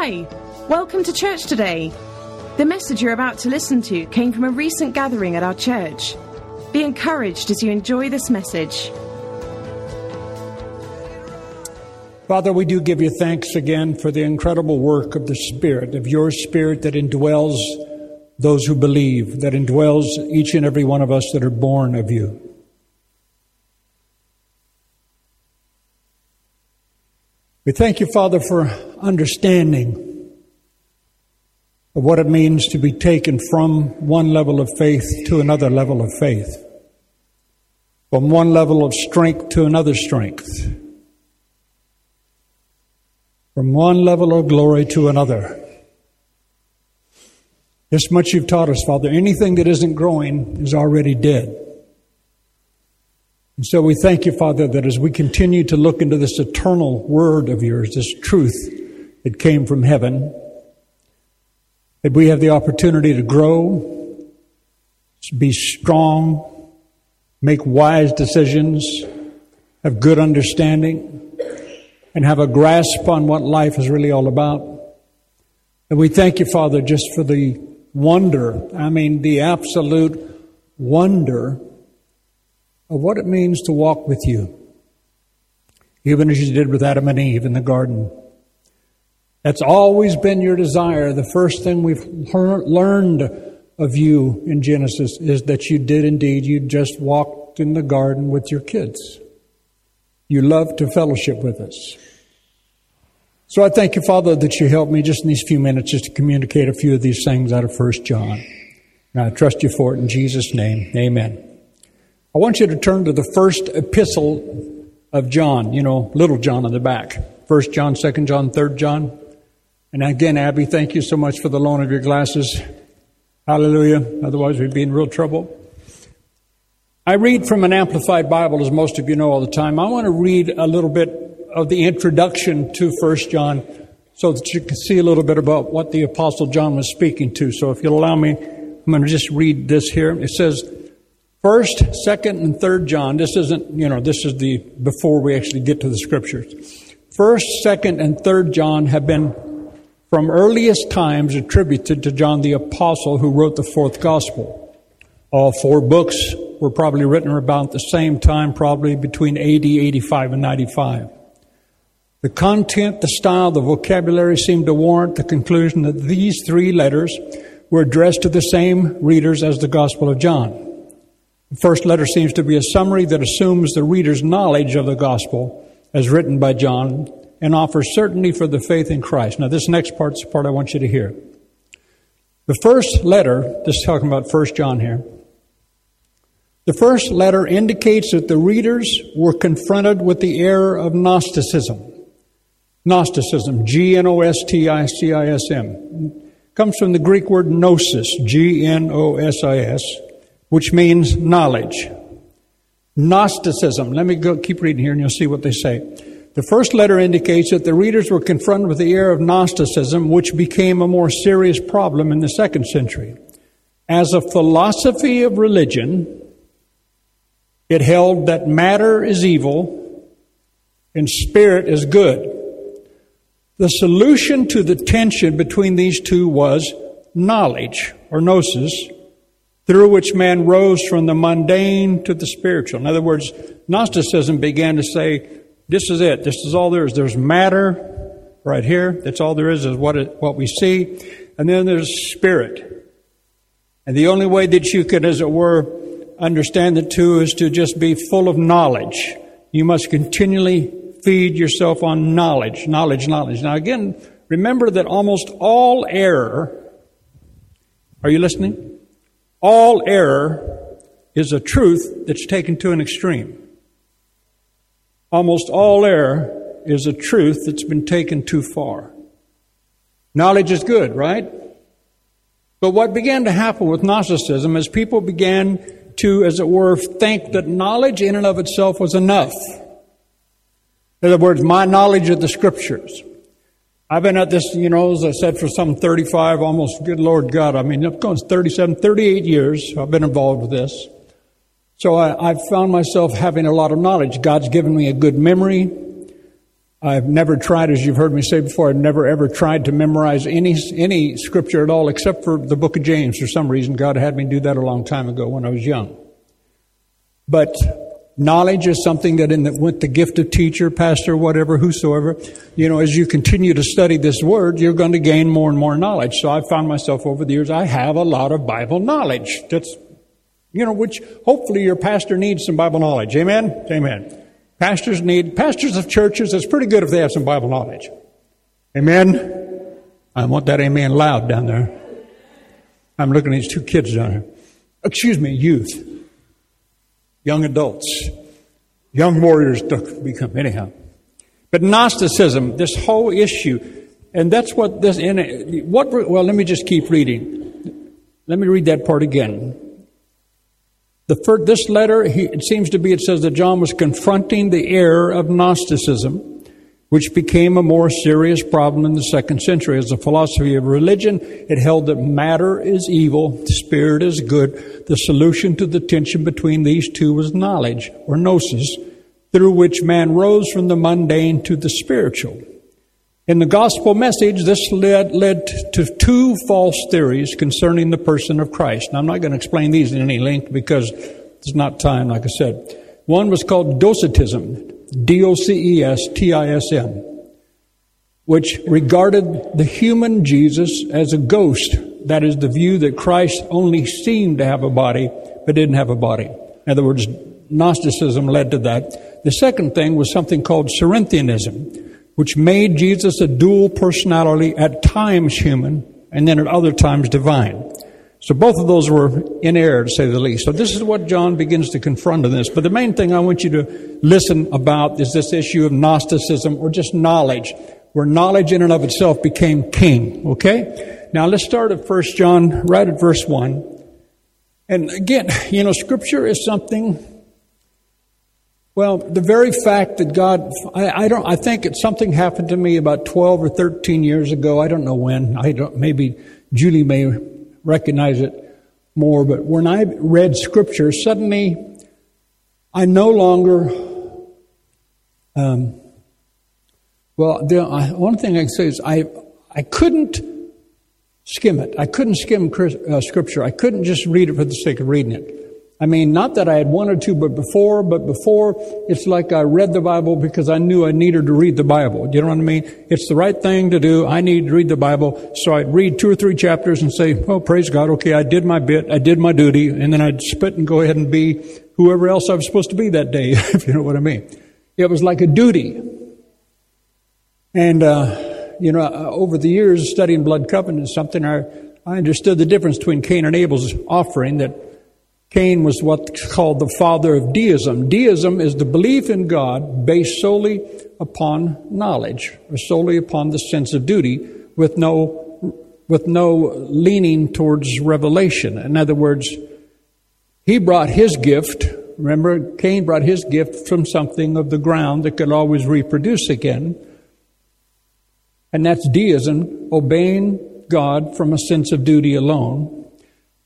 Hi, welcome to church today. The message you're about to listen to came from a recent gathering at our church. Be encouraged as you enjoy this message. Father, we do give you thanks again for the incredible work of the Spirit, of your Spirit that indwells those who believe, that indwells each and every one of us that are born of you. We thank you, Father, for understanding of what it means to be taken from one level of faith to another level of faith, from one level of strength to another strength, from one level of glory to another. This much you've taught us, Father. Anything that isn't growing is already dead. And so we thank you, Father, that as we continue to look into this eternal word of yours, this truth that came from heaven, that we have the opportunity to grow, be strong, make wise decisions, have good understanding, and have a grasp on what life is really all about. And we thank you, Father, just for the wonder, I mean, the absolute wonder of what it means to walk with you, even as you did with Adam and Eve in the garden. That's always been your desire. The first thing we've learned of you in Genesis is that you did indeed, you just walked in the garden with your kids. You love to fellowship with us. So I thank you, Father, that you helped me just in these few minutes just to communicate a few of these things out of First John. And I trust you for it in Jesus' name. Amen. I want you to turn to the first epistle of John, you know, little John on the back. First John, second John, third John. And again, Abby, thank you so much for the loan of your glasses. Hallelujah. Otherwise, we'd be in real trouble. I read from an amplified Bible, as most of you know all the time. I want to read a little bit of the introduction to First John so that you can see a little bit about what the Apostle John was speaking to. So if you'll allow me, I'm going to just read this here. It says, First, second, and third John. This isn't, you know, this is the before we actually get to the scriptures. First, second, and third John have been from earliest times attributed to John the Apostle who wrote the fourth gospel. All four books were probably written about the same time, probably between AD 85 and 95. The content, the style, the vocabulary seemed to warrant the conclusion that these three letters were addressed to the same readers as the Gospel of John. The first letter seems to be a summary that assumes the reader's knowledge of the gospel as written by John and offers certainty for the faith in Christ. Now, this next part's the part I want you to hear. The first letter, this is talking about First John here, the first letter indicates that the readers were confronted with the error of Gnosticism. Gnosticism, G N O S T I C I S M, comes from the Greek word gnosis, G N O S I S which means knowledge. Gnosticism. Let me go keep reading here and you'll see what they say. The first letter indicates that the readers were confronted with the error of Gnosticism, which became a more serious problem in the second century. As a philosophy of religion, it held that matter is evil and spirit is good. The solution to the tension between these two was knowledge or gnosis, through which man rose from the mundane to the spiritual. In other words, Gnosticism began to say, this is it. This is all there is. There's matter right here. That's all there is, is what, it, what we see. And then there's spirit. And the only way that you could, as it were, understand the two is to just be full of knowledge. You must continually feed yourself on knowledge, knowledge, knowledge. Now again, remember that almost all error, are you listening? All error is a truth that's taken to an extreme. Almost all error is a truth that's been taken too far. Knowledge is good, right? But what began to happen with Gnosticism is people began to, as it were, think that knowledge in and of itself was enough. In other words, my knowledge of the scriptures, I've been at this, you know, as I said, for some 35, almost, good Lord God, I mean, it goes 37, 38 years I've been involved with this. So I, I've found myself having a lot of knowledge. God's given me a good memory. I've never tried, as you've heard me say before, I've never ever tried to memorize any, any scripture at all except for the book of James. For some reason, God had me do that a long time ago when I was young. But knowledge is something that in the, with the gift of teacher, pastor, whatever, whosoever, you know, as you continue to study this word, you're going to gain more and more knowledge. So I've found myself over the years, I have a lot of Bible knowledge. That's, you know, which hopefully your pastor needs some Bible knowledge. Amen? Amen. Pastors need, pastors of churches, it's pretty good if they have some Bible knowledge. Amen? I want that amen loud down there. I'm looking at these two kids down here. Excuse me, youth. Young adults. Young warriors become, anyhow. But Gnosticism, this whole issue, and that's what this, in uh, what, well, let me just keep reading. Let me read that part again. The first, this letter, he, it seems to be, it says that John was confronting the error of Gnosticism, which became a more serious problem in the second century. As a philosophy of religion, it held that matter is evil, spirit is good. The solution to the tension between these two was knowledge, or gnosis, through which man rose from the mundane to the spiritual. In the gospel message, this led, led to two false theories concerning the person of Christ. Now, I'm not going to explain these in any length because it's not time, like I said. One was called Docetism, D O C E S T I S M, which regarded the human Jesus as a ghost. That is the view that Christ only seemed to have a body, but didn't have a body. In other words, Gnosticism led to that. The second thing was something called Cerinthianism which made Jesus a dual personality, at times human, and then at other times divine. So both of those were in error, to say the least. So this is what John begins to confront in this. But the main thing I want you to listen about is this issue of Gnosticism or just knowledge, where knowledge in and of itself became king. Okay? Now let's start at First John, right at verse 1. And again, you know, Scripture is something well, the very fact that God, I, I, don't, I think it's something happened to me about 12 or 13 years ago. I don't know when. I don't, maybe Julie may recognize it more, but when I read scripture, suddenly I no longer, um, well, the, one thing I can say is I, I couldn't skim it. I couldn't skim uh, scripture. I couldn't just read it for the sake of reading it. I mean, not that I had wanted to, but before, but before, it's like I read the Bible because I knew I needed to read the Bible. You know what I mean? It's the right thing to do. I need to read the Bible. So I'd read two or three chapters and say, oh, praise God. Okay, I did my bit. I did my duty. And then I'd spit and go ahead and be whoever else I was supposed to be that day, if you know what I mean. It was like a duty. And, uh, you know, uh, over the years studying blood covenant and something I, I understood the difference between Cain and Abel's offering that Cain was what's called the father of deism. Deism is the belief in God based solely upon knowledge, or solely upon the sense of duty, with no with no leaning towards revelation. In other words, he brought his gift. Remember, Cain brought his gift from something of the ground that could always reproduce again. And that's deism, obeying God from a sense of duty alone.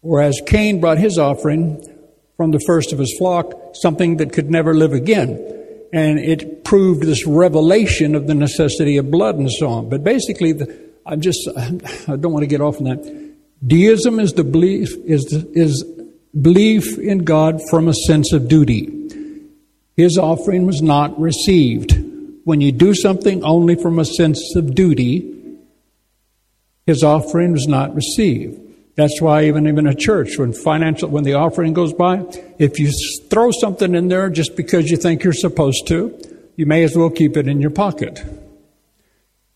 Whereas Cain brought his offering from the first of his flock, something that could never live again. And it proved this revelation of the necessity of blood and so on. But basically, the, I'm just, I don't want to get off on that. Deism is the belief, is, is belief in God from a sense of duty. His offering was not received. When you do something only from a sense of duty, his offering was not received. That's why even in a church, when financial, when the offering goes by, if you throw something in there just because you think you're supposed to, you may as well keep it in your pocket.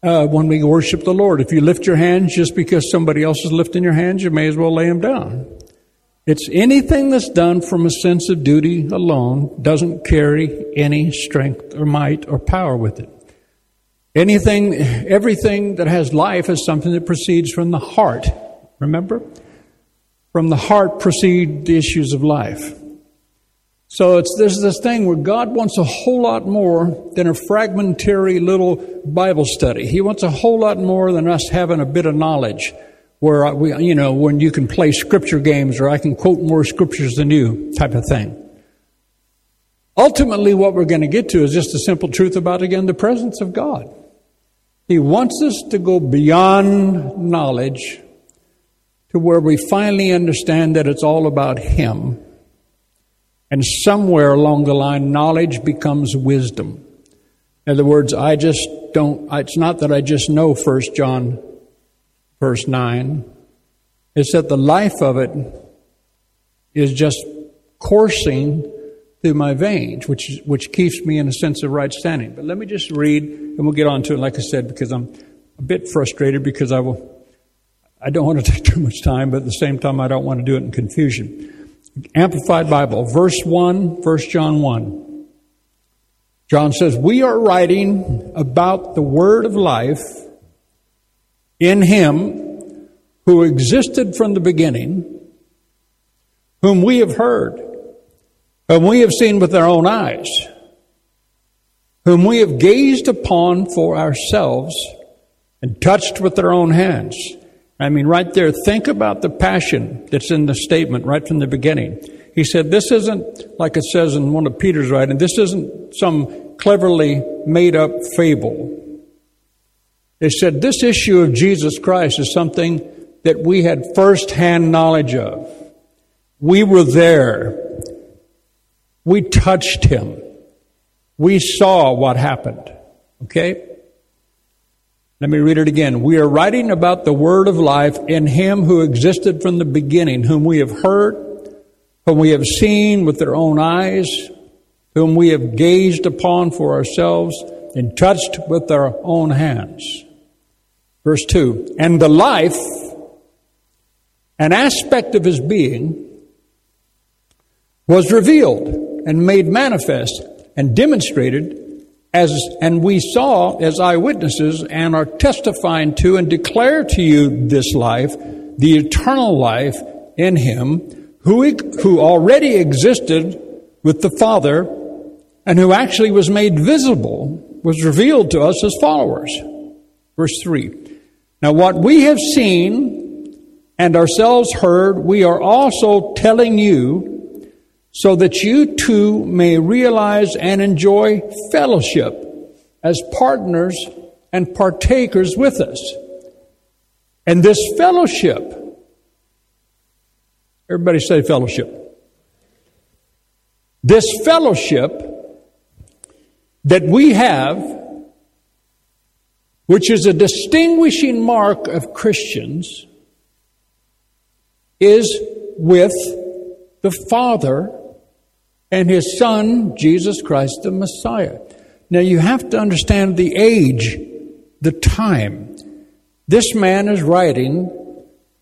Uh, when we worship the Lord, if you lift your hands just because somebody else is lifting your hands, you may as well lay them down. It's anything that's done from a sense of duty alone doesn't carry any strength or might or power with it. Anything, everything that has life is something that proceeds from the heart. Remember? From the heart proceed the issues of life. So it's there's this thing where God wants a whole lot more than a fragmentary little Bible study. He wants a whole lot more than us having a bit of knowledge where we, you know, when you can play scripture games or I can quote more scriptures than you type of thing. Ultimately, what we're going to get to is just the simple truth about, again, the presence of God. He wants us to go beyond knowledge to where we finally understand that it's all about Him. And somewhere along the line, knowledge becomes wisdom. In other words, I just don't, it's not that I just know 1 John verse 9. It's that the life of it is just coursing through my veins, which, which keeps me in a sense of right standing. But let me just read, and we'll get on to it, like I said, because I'm a bit frustrated because I will, I don't want to take too much time, but at the same time, I don't want to do it in confusion. Amplified Bible, verse 1, 1 John 1. John says, We are writing about the word of life in him who existed from the beginning, whom we have heard, whom we have seen with our own eyes, whom we have gazed upon for ourselves and touched with our own hands. I mean, right there, think about the passion that's in the statement right from the beginning. He said, This isn't, like it says in one of Peter's writing, this isn't some cleverly made up fable. They said, This issue of Jesus Christ is something that we had first hand knowledge of. We were there. We touched him. We saw what happened. Okay? Let me read it again. We are writing about the word of life in him who existed from the beginning, whom we have heard, whom we have seen with their own eyes, whom we have gazed upon for ourselves and touched with our own hands. Verse 2 And the life, an aspect of his being, was revealed and made manifest and demonstrated as, and we saw as eyewitnesses and are testifying to and declare to you this life, the eternal life in Him, who, who already existed with the Father and who actually was made visible, was revealed to us as followers. Verse 3. Now, what we have seen and ourselves heard, we are also telling you so that you too may realize and enjoy fellowship as partners and partakers with us. And this fellowship, everybody say fellowship. This fellowship that we have, which is a distinguishing mark of Christians, is with the Father and his son, Jesus Christ the Messiah. Now you have to understand the age, the time. This man is writing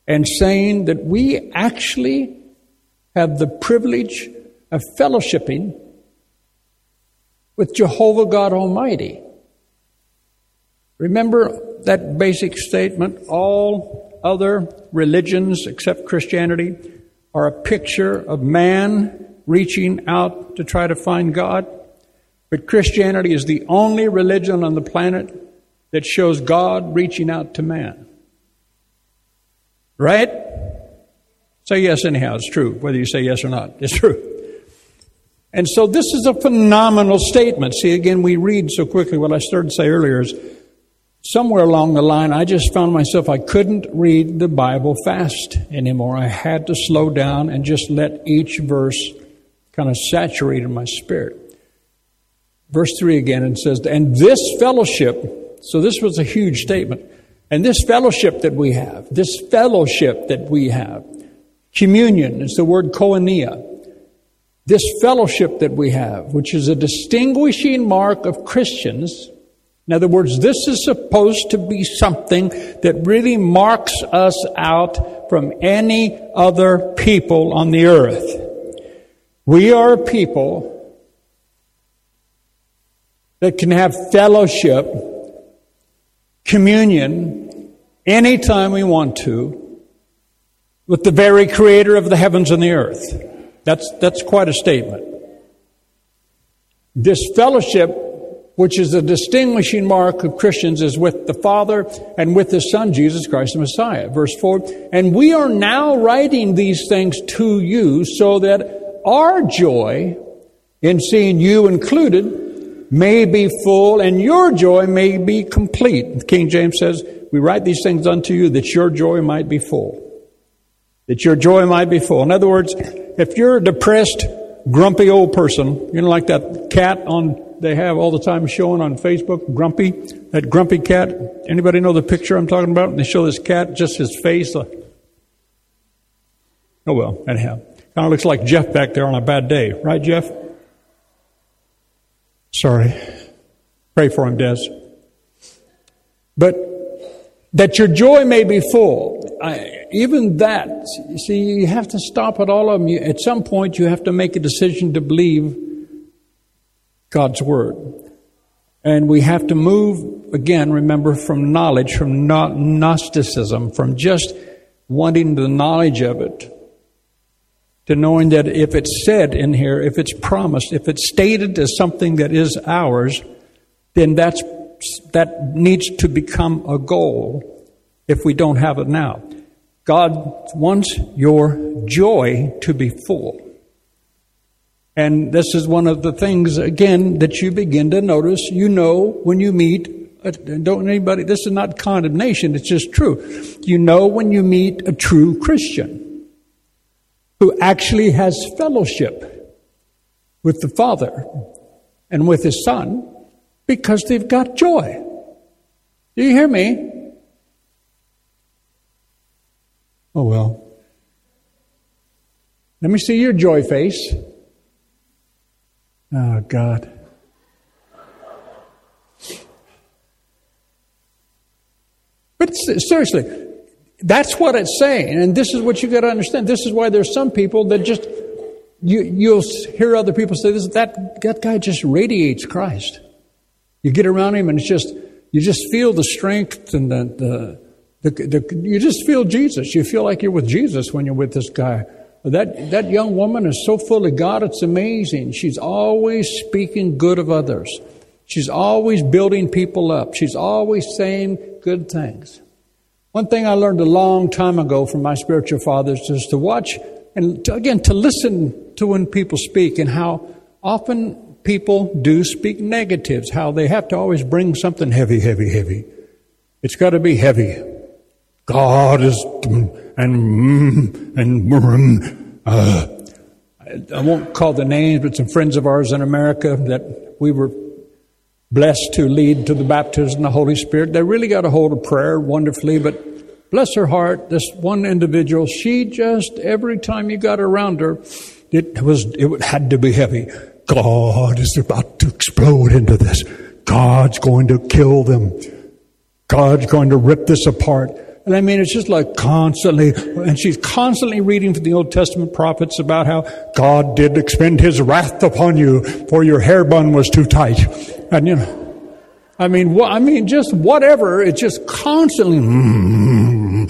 and saying that we actually have the privilege of fellowshipping with Jehovah God Almighty. Remember that basic statement all other religions except Christianity are a picture of man reaching out to try to find God. But Christianity is the only religion on the planet that shows God reaching out to man. Right? Say yes, anyhow. It's true. Whether you say yes or not, it's true. And so this is a phenomenal statement. See, again, we read so quickly. What I started to say earlier is somewhere along the line, I just found myself, I couldn't read the Bible fast anymore. I had to slow down and just let each verse kind of saturated my spirit. Verse 3 again, and says, And this fellowship, so this was a huge statement, and this fellowship that we have, this fellowship that we have, communion is the word koinonia. This fellowship that we have, which is a distinguishing mark of Christians, in other words, this is supposed to be something that really marks us out from any other people on the earth. We are a people that can have fellowship, communion, anytime we want to, with the very creator of the heavens and the earth. That's, that's quite a statement. This fellowship, which is a distinguishing mark of Christians, is with the Father and with His Son, Jesus Christ the Messiah. Verse 4 And we are now writing these things to you so that our joy in seeing you included may be full and your joy may be complete. King James says, We write these things unto you that your joy might be full. That your joy might be full. In other words, if you're a depressed, grumpy old person, you know, like that cat on they have all the time showing on Facebook, Grumpy, that grumpy cat. Anybody know the picture I'm talking about? They show this cat, just his face. oh well, anyhow. Kind of looks like Jeff back there on a bad day, right, Jeff? Sorry. Pray for him, Des. But that your joy may be full. I, even that, see, you have to stop at all of them. You, at some point, you have to make a decision to believe God's Word. And we have to move, again, remember, from knowledge, from Gnosticism, from just wanting the knowledge of it, to knowing that if it's said in here, if it's promised, if it's stated as something that is ours, then that's, that needs to become a goal if we don't have it now. God wants your joy to be full. And this is one of the things, again, that you begin to notice. You know when you meet, uh, don't anybody, this is not condemnation, it's just true. You know when you meet a true Christian who actually has fellowship with the Father and with His Son because they've got joy. Do you hear me? Oh well. Let me see your joy face. Oh, God. But seriously, that's what it's saying. And this is what you got to understand. This is why there's some people that just, you, you'll hear other people say this, that, that guy just radiates Christ. You get around him and it's just, you just feel the strength and the, the, the, the you just feel Jesus. You feel like you're with Jesus when you're with this guy. That, that young woman is so full of God, it's amazing. She's always speaking good of others. She's always building people up. She's always saying good things. One thing I learned a long time ago from my spiritual fathers is to watch and to, again to listen to when people speak and how often people do speak negatives, how they have to always bring something heavy, heavy, heavy. It's got to be heavy. God is and and uh, I won't call the names, but some friends of ours in America that we were blessed to lead to the baptism of the Holy Spirit. They really got a hold of prayer wonderfully, but bless her heart, this one individual, she just every time you got around her, it was it had to be heavy. God is about to explode into this. God's going to kill them. God's going to rip this apart. And I mean, it's just like constantly, and she's constantly reading from the Old Testament prophets about how God did expend his wrath upon you for your hair bun was too tight. And you know, I mean, I mean, just whatever, it's just constantly, mm,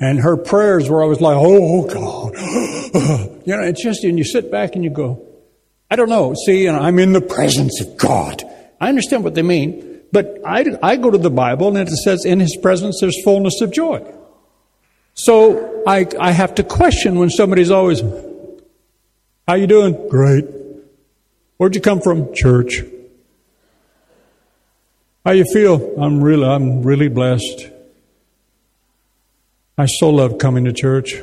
and her prayers were always like, oh God. you know, it's just, and you sit back and you go, I don't know, see, and I'm in the presence of God. I understand what they mean. But I, I go to the Bible and it says, in his presence there's fullness of joy. So I, I have to question when somebody's always, how you doing? Great. Where'd you come from? Church. How you feel? I'm really, I'm really blessed. I so love coming to church.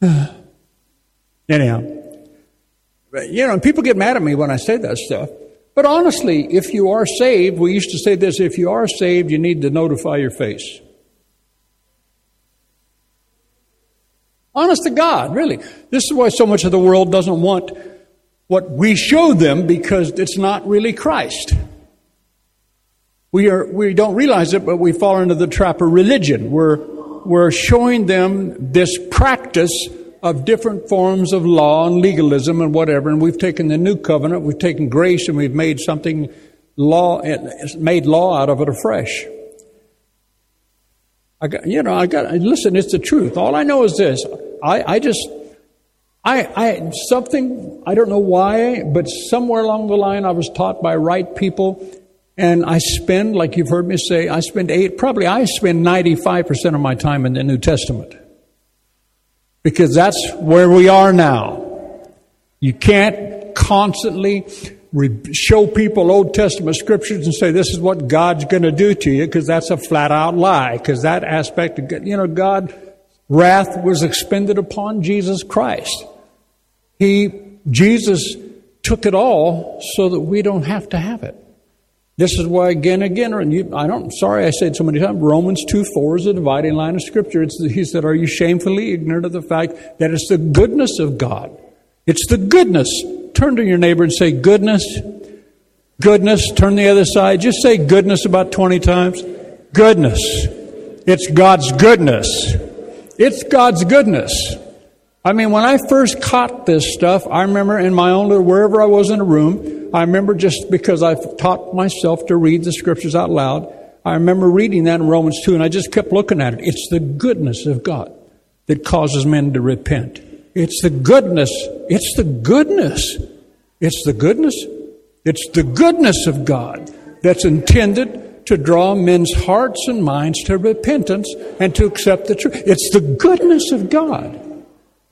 Anyhow, you know, people get mad at me when I say that stuff. But honestly, if you are saved, we used to say this if you are saved, you need to notify your face. Honest to God, really. This is why so much of the world doesn't want what we show them because it's not really Christ. We, are, we don't realize it, but we fall into the trap of religion. We're, we're showing them this practice of different forms of law and legalism and whatever, and we've taken the new covenant, we've taken grace, and we've made something law, made law out of it afresh. I got, you know, I got, listen, it's the truth. All I know is this. I, I just, I, I, something, I don't know why, but somewhere along the line I was taught by right people, and I spend, like you've heard me say, I spend eight, probably I spend 95% of my time in the New Testament. Because that's where we are now. You can't constantly show people Old Testament scriptures and say this is what God's going to do to you because that's a flat out lie. Because that aspect of you know God wrath was expended upon Jesus Christ. He Jesus took it all so that we don't have to have it. This is why again and again, you, I don't, sorry I said so many times, Romans 2 4 is a dividing line of Scripture. It's he said, Are you shamefully ignorant of the fact that it's the goodness of God? It's the goodness. Turn to your neighbor and say, Goodness. Goodness. Turn the other side. Just say goodness about 20 times. Goodness. It's God's goodness. It's God's goodness. I mean, when I first caught this stuff, I remember in my own little, wherever I was in a room, I remember just because I've taught myself to read the scriptures out loud, I remember reading that in Romans 2 and I just kept looking at it. It's the goodness of God that causes men to repent. It's the goodness. It's the goodness. It's the goodness. It's the goodness of God that's intended to draw men's hearts and minds to repentance and to accept the truth. It's the goodness of God.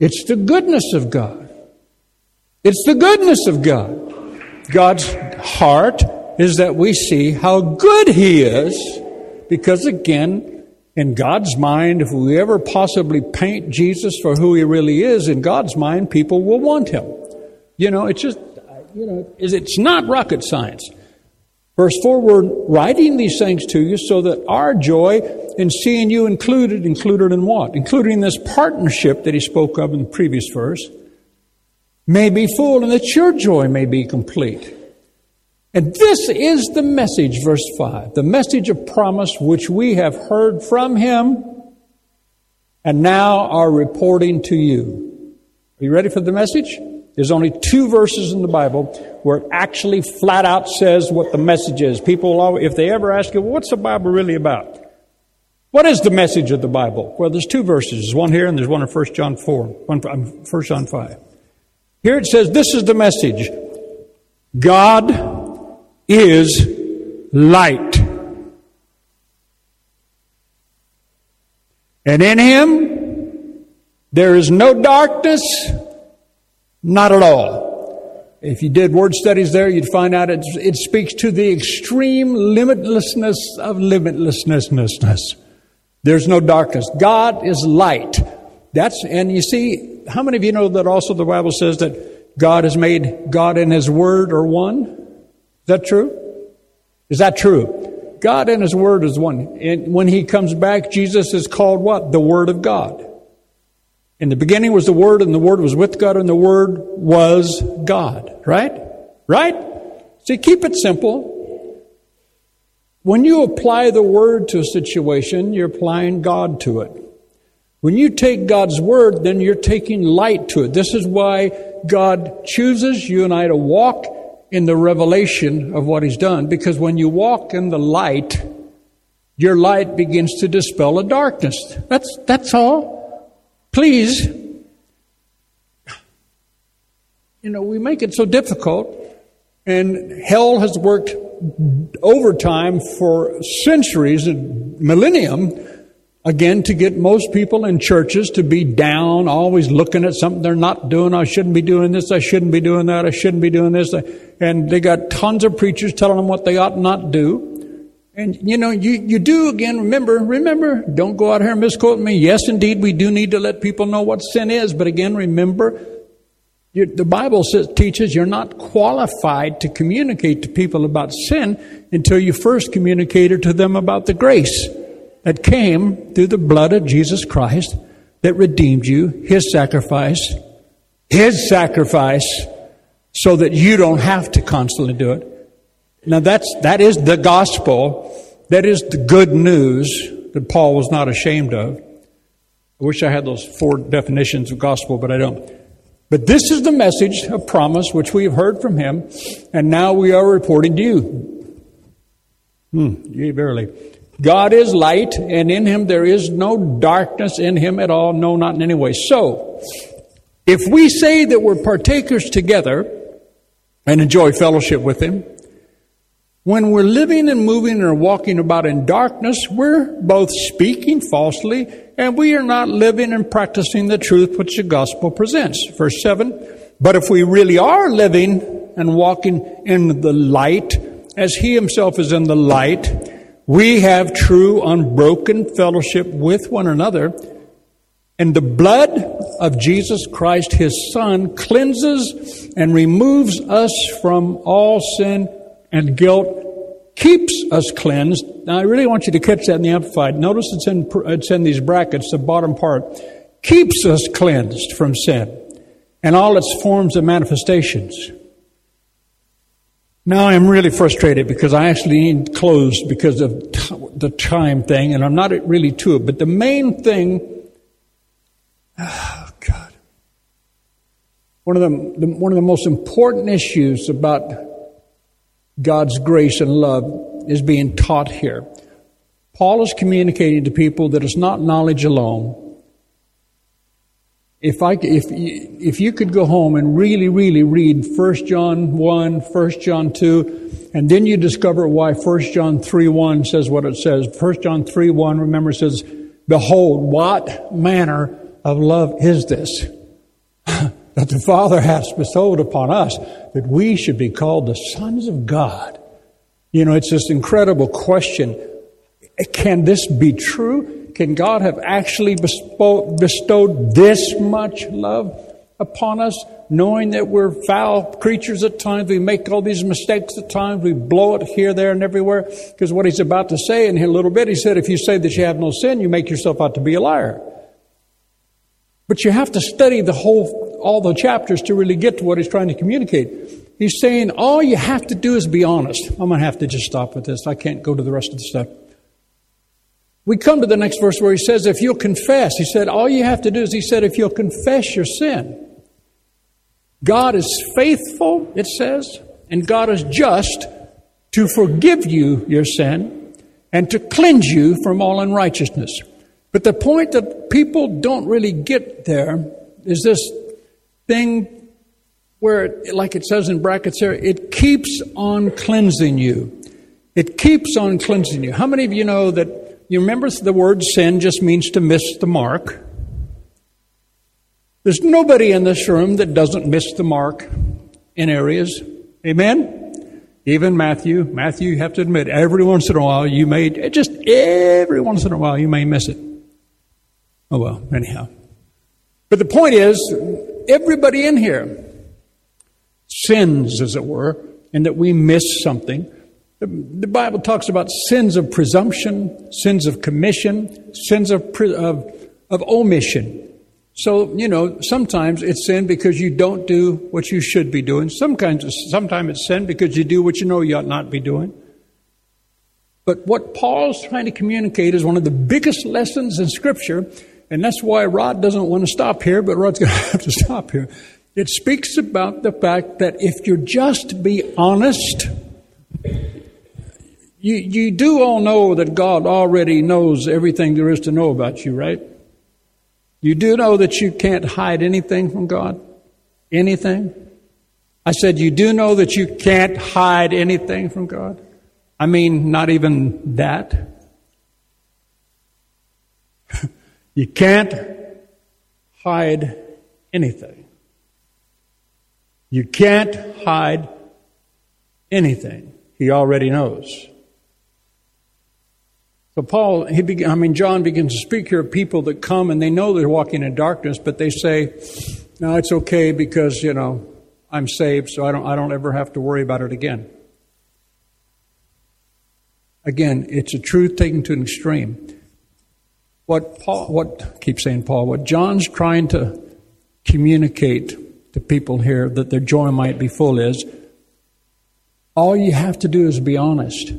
It's the goodness of God. It's the goodness of God. God's heart is that we see how good He is, because again, in God's mind, if we ever possibly paint Jesus for who He really is, in God's mind, people will want Him. You know, it's just, you know, it's not rocket science. Verse 4, we're writing these things to you so that our joy in seeing you included, included in what? Including this partnership that he spoke of in the previous verse, may be full and that your joy may be complete. And this is the message, verse 5, the message of promise which we have heard from him and now are reporting to you. Are you ready for the message? There's only two verses in the Bible where it actually flat out says what the message is. People, always, if they ever ask you, well, what's the Bible really about? What is the message of the Bible? Well, there's two verses. There's one here and there's one in 1 John 4, 1 um, John 5. Here it says, this is the message. God is light. And in him, there is no darkness, not at all. If you did word studies there, you'd find out it, it speaks to the extreme limitlessness of limitlessness. There's no darkness. God is light. That's, and you see, how many of you know that also the Bible says that God has made God and His Word are one? Is that true? Is that true? God and His Word is one. And when He comes back, Jesus is called what? The Word of God. In the beginning was the Word, and the Word was with God, and the Word was God. Right? Right? See, keep it simple. When you apply the Word to a situation, you're applying God to it. When you take God's word, then you're taking light to it. This is why God chooses you and I to walk in the revelation of what He's done, because when you walk in the light, your light begins to dispel a darkness. That's, that's all. Please. You know, we make it so difficult, and hell has worked overtime for centuries and millennium Again, to get most people in churches to be down, always looking at something they're not doing. I shouldn't be doing this. I shouldn't be doing that. I shouldn't be doing this. And they got tons of preachers telling them what they ought not do. And you know, you, you do again, remember, remember, don't go out here and misquote me. Yes, indeed, we do need to let people know what sin is. But again, remember, you, the Bible says, teaches you're not qualified to communicate to people about sin until you first communicated to them about the grace that came through the blood of Jesus Christ that redeemed you, His sacrifice, His sacrifice, so that you don't have to constantly do it. Now that's, that is the gospel. That is the good news that Paul was not ashamed of. I wish I had those four definitions of gospel, but I don't. But this is the message of promise which we have heard from him, and now we are reporting to you. Hmm, yea, verily. God is light, and in him there is no darkness in him at all, no, not in any way. So, if we say that we're partakers together and enjoy fellowship with him, When we're living and moving and walking about in darkness, we're both speaking falsely and we are not living and practicing the truth which the gospel presents. Verse 7 But if we really are living and walking in the light, as he himself is in the light, we have true, unbroken fellowship with one another. And the blood of Jesus Christ, his Son, cleanses and removes us from all sin and guilt keeps us cleansed. Now, I really want you to catch that in the Amplified. Notice it's in, it's in these brackets, the bottom part. Keeps us cleansed from sin and all its forms and manifestations. Now I'm really frustrated because I actually need closed because of the time thing, and I'm not really to it. But the main thing, oh God, one of the one of the most important issues about God's grace and love is being taught here. Paul is communicating to people that it's not knowledge alone. If I, if, if you could go home and really, really read 1 John 1, 1 John 2, and then you discover why 1 John 3, 1 says what it says. 1 John 3, 1, remember says, Behold, what manner of love is this? that the Father has bestowed upon us that we should be called the sons of God. You know, it's this incredible question. Can this be true? Can God have actually bestowed this much love upon us, knowing that we're foul creatures at times? We make all these mistakes at times. We blow it here, there, and everywhere. Because what he's about to say in a little bit, he said, if you say that you have no sin, you make yourself out to be a liar. But you have to study the whole, all the chapters to really get to what he's trying to communicate. He's saying all you have to do is be honest. I'm going to have to just stop with this. I can't go to the rest of the stuff. We come to the next verse where he says, if you'll confess, he said, all you have to do is, he said, if you'll confess your sin. God is faithful, it says, and God is just to forgive you your sin and to cleanse you from all unrighteousness. But the point that people don't really get there is this thing where, like it says in brackets there, it keeps on cleansing you. It keeps on cleansing you. How many of you know that you remember the word sin just means to miss the mark? There's nobody in this room that doesn't miss the mark in areas. Amen? Even Matthew. Matthew, you have to admit, every once in a while you may, just every once in a while you may miss it. Oh, well, anyhow. But the point is, everybody in here sins, as it were, and that we miss something. The, the Bible talks about sins of presumption, sins of commission, sins of, of, of omission. So, you know, sometimes it's sin because you don't do what you should be doing. Sometimes, sometimes it's sin because you do what you know you ought not be doing. But what Paul's trying to communicate is one of the biggest lessons in Scripture and that's why Rod doesn't want to stop here, but Rod's going to have to stop here. It speaks about the fact that if you're just be honest, you, you do all know that God already knows everything there is to know about you, right? You do know that you can't hide anything from God? Anything? I said, you do know that you can't hide anything from God? I mean, not even that. You can't hide anything. You can't hide anything. He already knows. So Paul, he be, I mean, John begins to speak here of people that come and they know they're walking in darkness, but they say, "No, it's okay because you know I'm saved, so I don't, I don't ever have to worry about it again." Again, it's a truth taken to an extreme. What Paul, what, keep saying Paul, what John's trying to communicate to people here that their joy might be full is all you have to do is be honest.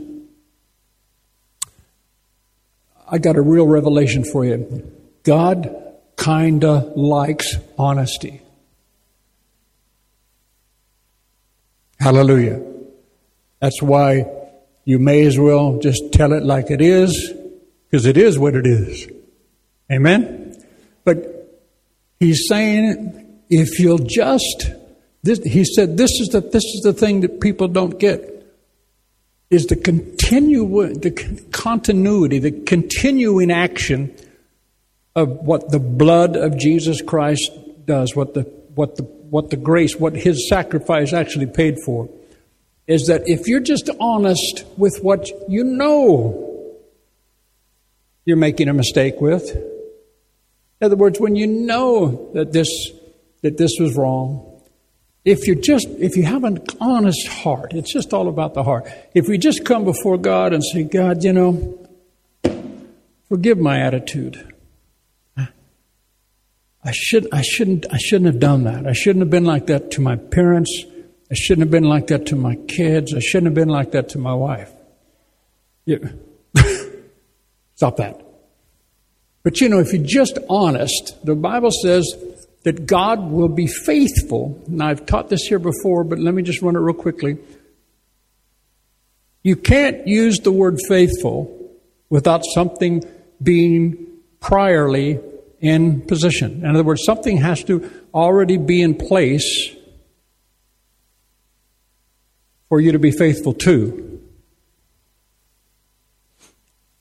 I got a real revelation for you. God kinda likes honesty. Hallelujah. That's why you may as well just tell it like it is, because it is what it is. Amen? But he's saying, if you'll just, this, he said, this is, the, this is the thing that people don't get. is the continue, the continuity, the continuing action of what the blood of Jesus Christ does, what the, what the, what the grace, what his sacrifice actually paid for, is that if you're just honest with what you know you're making a mistake with, in other words, when you know that this, that this was wrong, if you just if you have an honest heart it's just all about the heart. If we just come before god and say god you know forgive my attitude. I should i shouldn't i shouldn't have done that. I shouldn't have been like that to my parents. I shouldn't have been like that to my kids. I shouldn't have been like that to my wife. Yeah. stop that but you know if you're just honest the bible says that God will be faithful. Now, I've taught this here before, but let me just run it real quickly. You can't use the word faithful without something being priorly in position. In other words, something has to already be in place for you to be faithful to.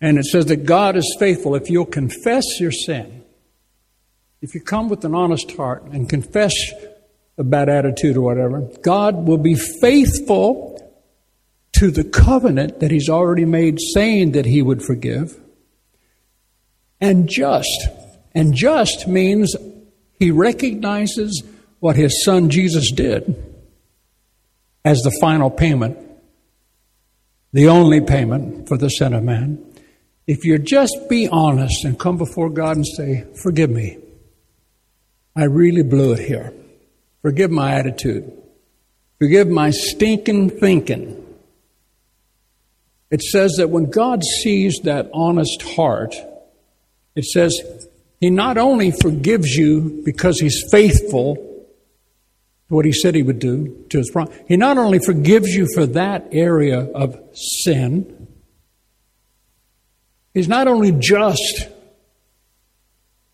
And it says that God is faithful if you'll confess your sin if you come with an honest heart and confess a bad attitude or whatever, God will be faithful to the covenant that He's already made, saying that He would forgive, and just. And just means He recognizes what His Son Jesus did as the final payment, the only payment for the sin of man. If you just be honest and come before God and say, Forgive me. I really blew it here. Forgive my attitude. Forgive my stinking thinking. It says that when God sees that honest heart, it says He not only forgives you because He's faithful to what He said He would do to His promise, He not only forgives you for that area of sin, He's not only just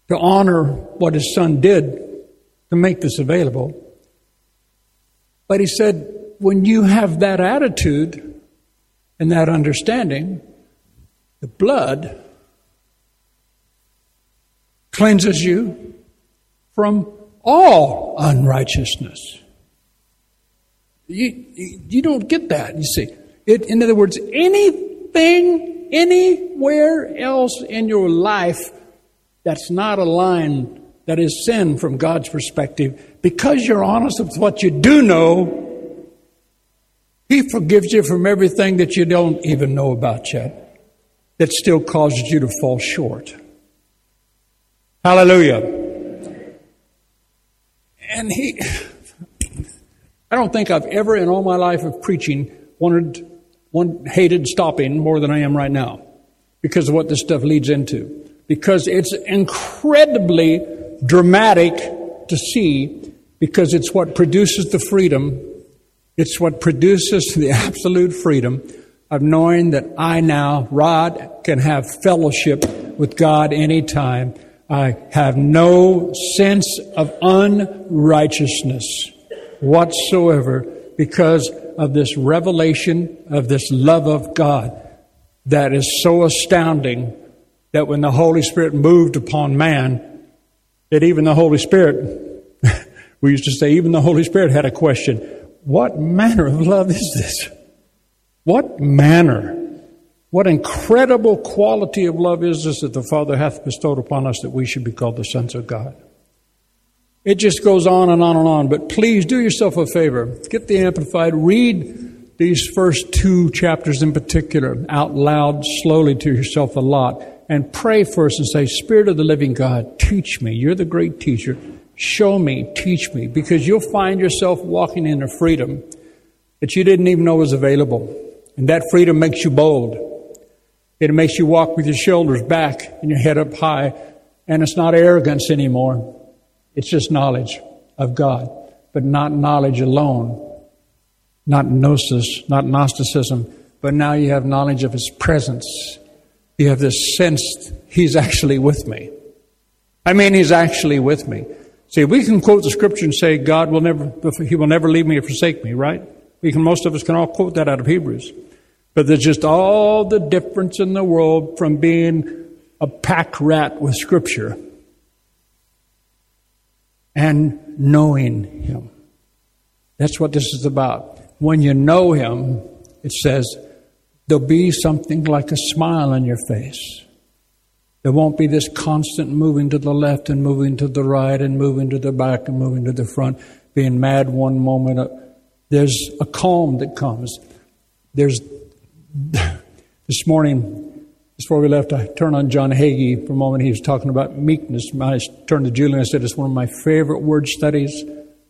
to honor what his son did to make this available. But he said, when you have that attitude and that understanding, the blood cleanses you from all unrighteousness. You, you don't get that, you see. It, in other words, anything, anywhere else in your life that's not a line that is sin from God's perspective, because you're honest with what you do know, He forgives you from everything that you don't even know about yet, that still causes you to fall short. Hallelujah. And He, I don't think I've ever in all my life of preaching wanted, one, hated stopping more than I am right now because of what this stuff leads into because it's incredibly dramatic to see because it's what produces the freedom. It's what produces the absolute freedom of knowing that I now, Rod, can have fellowship with God anytime. I have no sense of unrighteousness whatsoever because of this revelation of this love of God that is so astounding that when the Holy Spirit moved upon man, that even the Holy Spirit, we used to say, even the Holy Spirit had a question What manner of love is this? What manner? What incredible quality of love is this that the Father hath bestowed upon us that we should be called the sons of God? It just goes on and on and on. But please do yourself a favor. Get the Amplified. Read these first two chapters in particular out loud, slowly to yourself a lot and pray first and say, Spirit of the living God, teach me. You're the great teacher. Show me, teach me, because you'll find yourself walking in a freedom that you didn't even know was available. And that freedom makes you bold. It makes you walk with your shoulders back and your head up high. And it's not arrogance anymore. It's just knowledge of God, but not knowledge alone. Not gnosis, not Gnosticism, but now you have knowledge of His presence you have this sense He's actually with me. I mean, He's actually with me. See, we can quote the scripture and say, God will never, He will never leave me or forsake me, right? We can, most of us can all quote that out of Hebrews. But there's just all the difference in the world from being a pack rat with Scripture and knowing Him. That's what this is about. When you know Him, it says, there'll be something like a smile on your face. There won't be this constant moving to the left and moving to the right and moving to the back and moving to the front, being mad one moment. Uh, there's a calm that comes. There's this morning, before we left, I turned on John Hagee for a moment. He was talking about meekness. I turned to Julie and I said, It's one of my favorite word studies,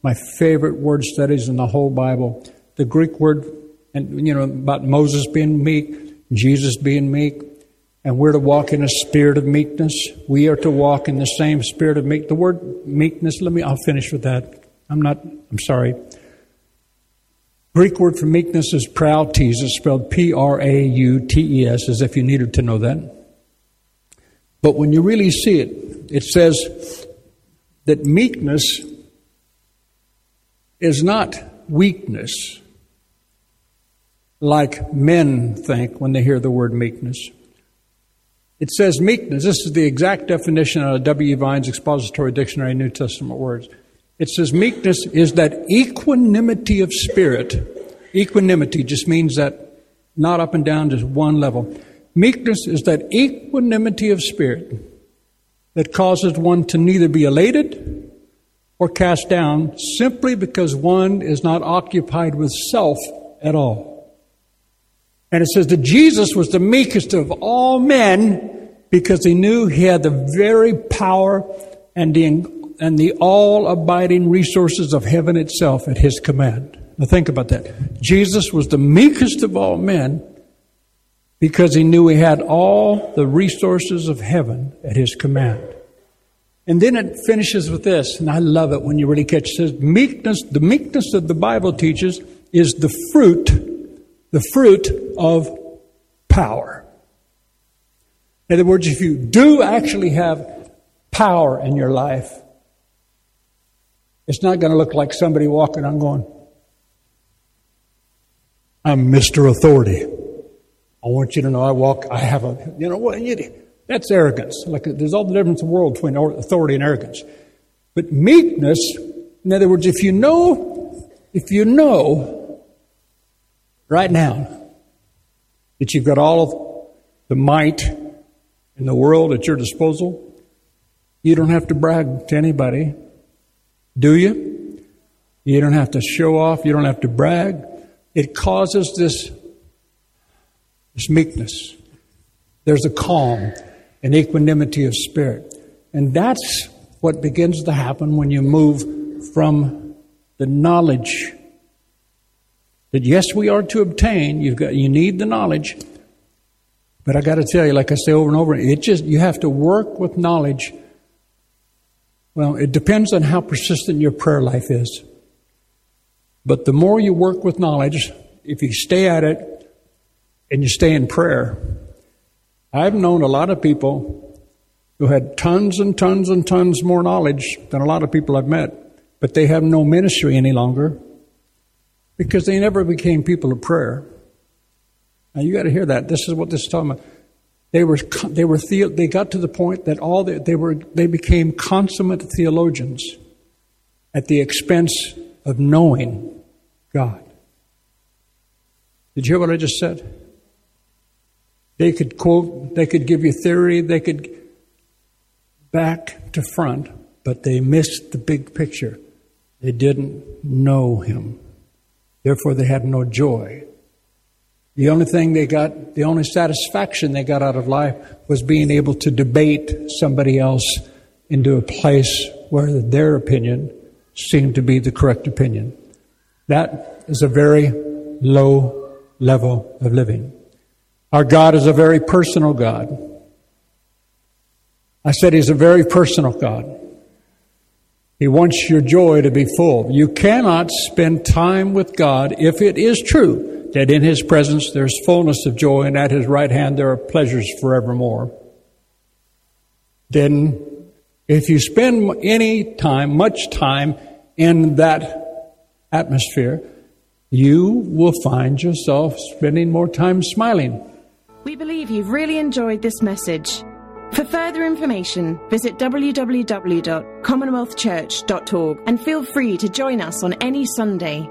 my favorite word studies in the whole Bible. The Greek word, and you know, about Moses being meek, Jesus being meek, and we're to walk in a spirit of meekness. We are to walk in the same spirit of meek. The word meekness, let me, I'll finish with that. I'm not, I'm sorry. Greek word for meekness is prautes. It's spelled P R A U T E S, as if you needed to know that. But when you really see it, it says that meekness is not weakness like men think when they hear the word meekness. It says meekness. This is the exact definition out of W. Vine's Expository Dictionary, New Testament words. It says meekness is that equanimity of spirit. Equanimity just means that not up and down, just one level. Meekness is that equanimity of spirit that causes one to neither be elated or cast down simply because one is not occupied with self at all. And it says that Jesus was the meekest of all men because he knew he had the very power and the, and the all abiding resources of heaven itself at his command. Now think about that. Jesus was the meekest of all men because he knew he had all the resources of heaven at his command. And then it finishes with this, and I love it when you really catch it. says meekness, the meekness that the Bible teaches is the fruit the fruit of power. In other words, if you do actually have power in your life, it's not going to look like somebody walking on going, I'm Mr. Authority. I want you to know I walk, I have a, you know what, that's arrogance. Like there's all the difference in the world between authority and arrogance. But meekness, in other words, if you know, if you know right now that you've got all of the might in the world at your disposal, you don't have to brag to anybody, do you? You don't have to show off, you don't have to brag. It causes this, this meekness. There's a calm, an equanimity of spirit. And that's what begins to happen when you move from the knowledge that yes, we are to obtain. You've got, you need the knowledge. But I got to tell you, like I say over and over, it just, you have to work with knowledge. Well, it depends on how persistent your prayer life is. But the more you work with knowledge, if you stay at it and you stay in prayer, I've known a lot of people who had tons and tons and tons more knowledge than a lot of people I've met, but they have no ministry any longer because they never became people of prayer. Now you got to hear that. This is what this is talking about. They were they were the, they got to the point that all the, they were they became consummate theologians at the expense of knowing God. Did you hear what I just said? They could quote, they could give you theory, they could back to front, but they missed the big picture. They didn't know Him. Therefore, they had no joy. The only thing they got, the only satisfaction they got out of life was being able to debate somebody else into a place where their opinion seemed to be the correct opinion. That is a very low level of living. Our God is a very personal God. I said He's a very personal God. He wants your joy to be full. You cannot spend time with God if it is true that in His presence there's fullness of joy and at His right hand there are pleasures forevermore. Then, if you spend any time, much time in that atmosphere, you will find yourself spending more time smiling. We believe you've really enjoyed this message. For further information, visit www.commonwealthchurch.org and feel free to join us on any Sunday.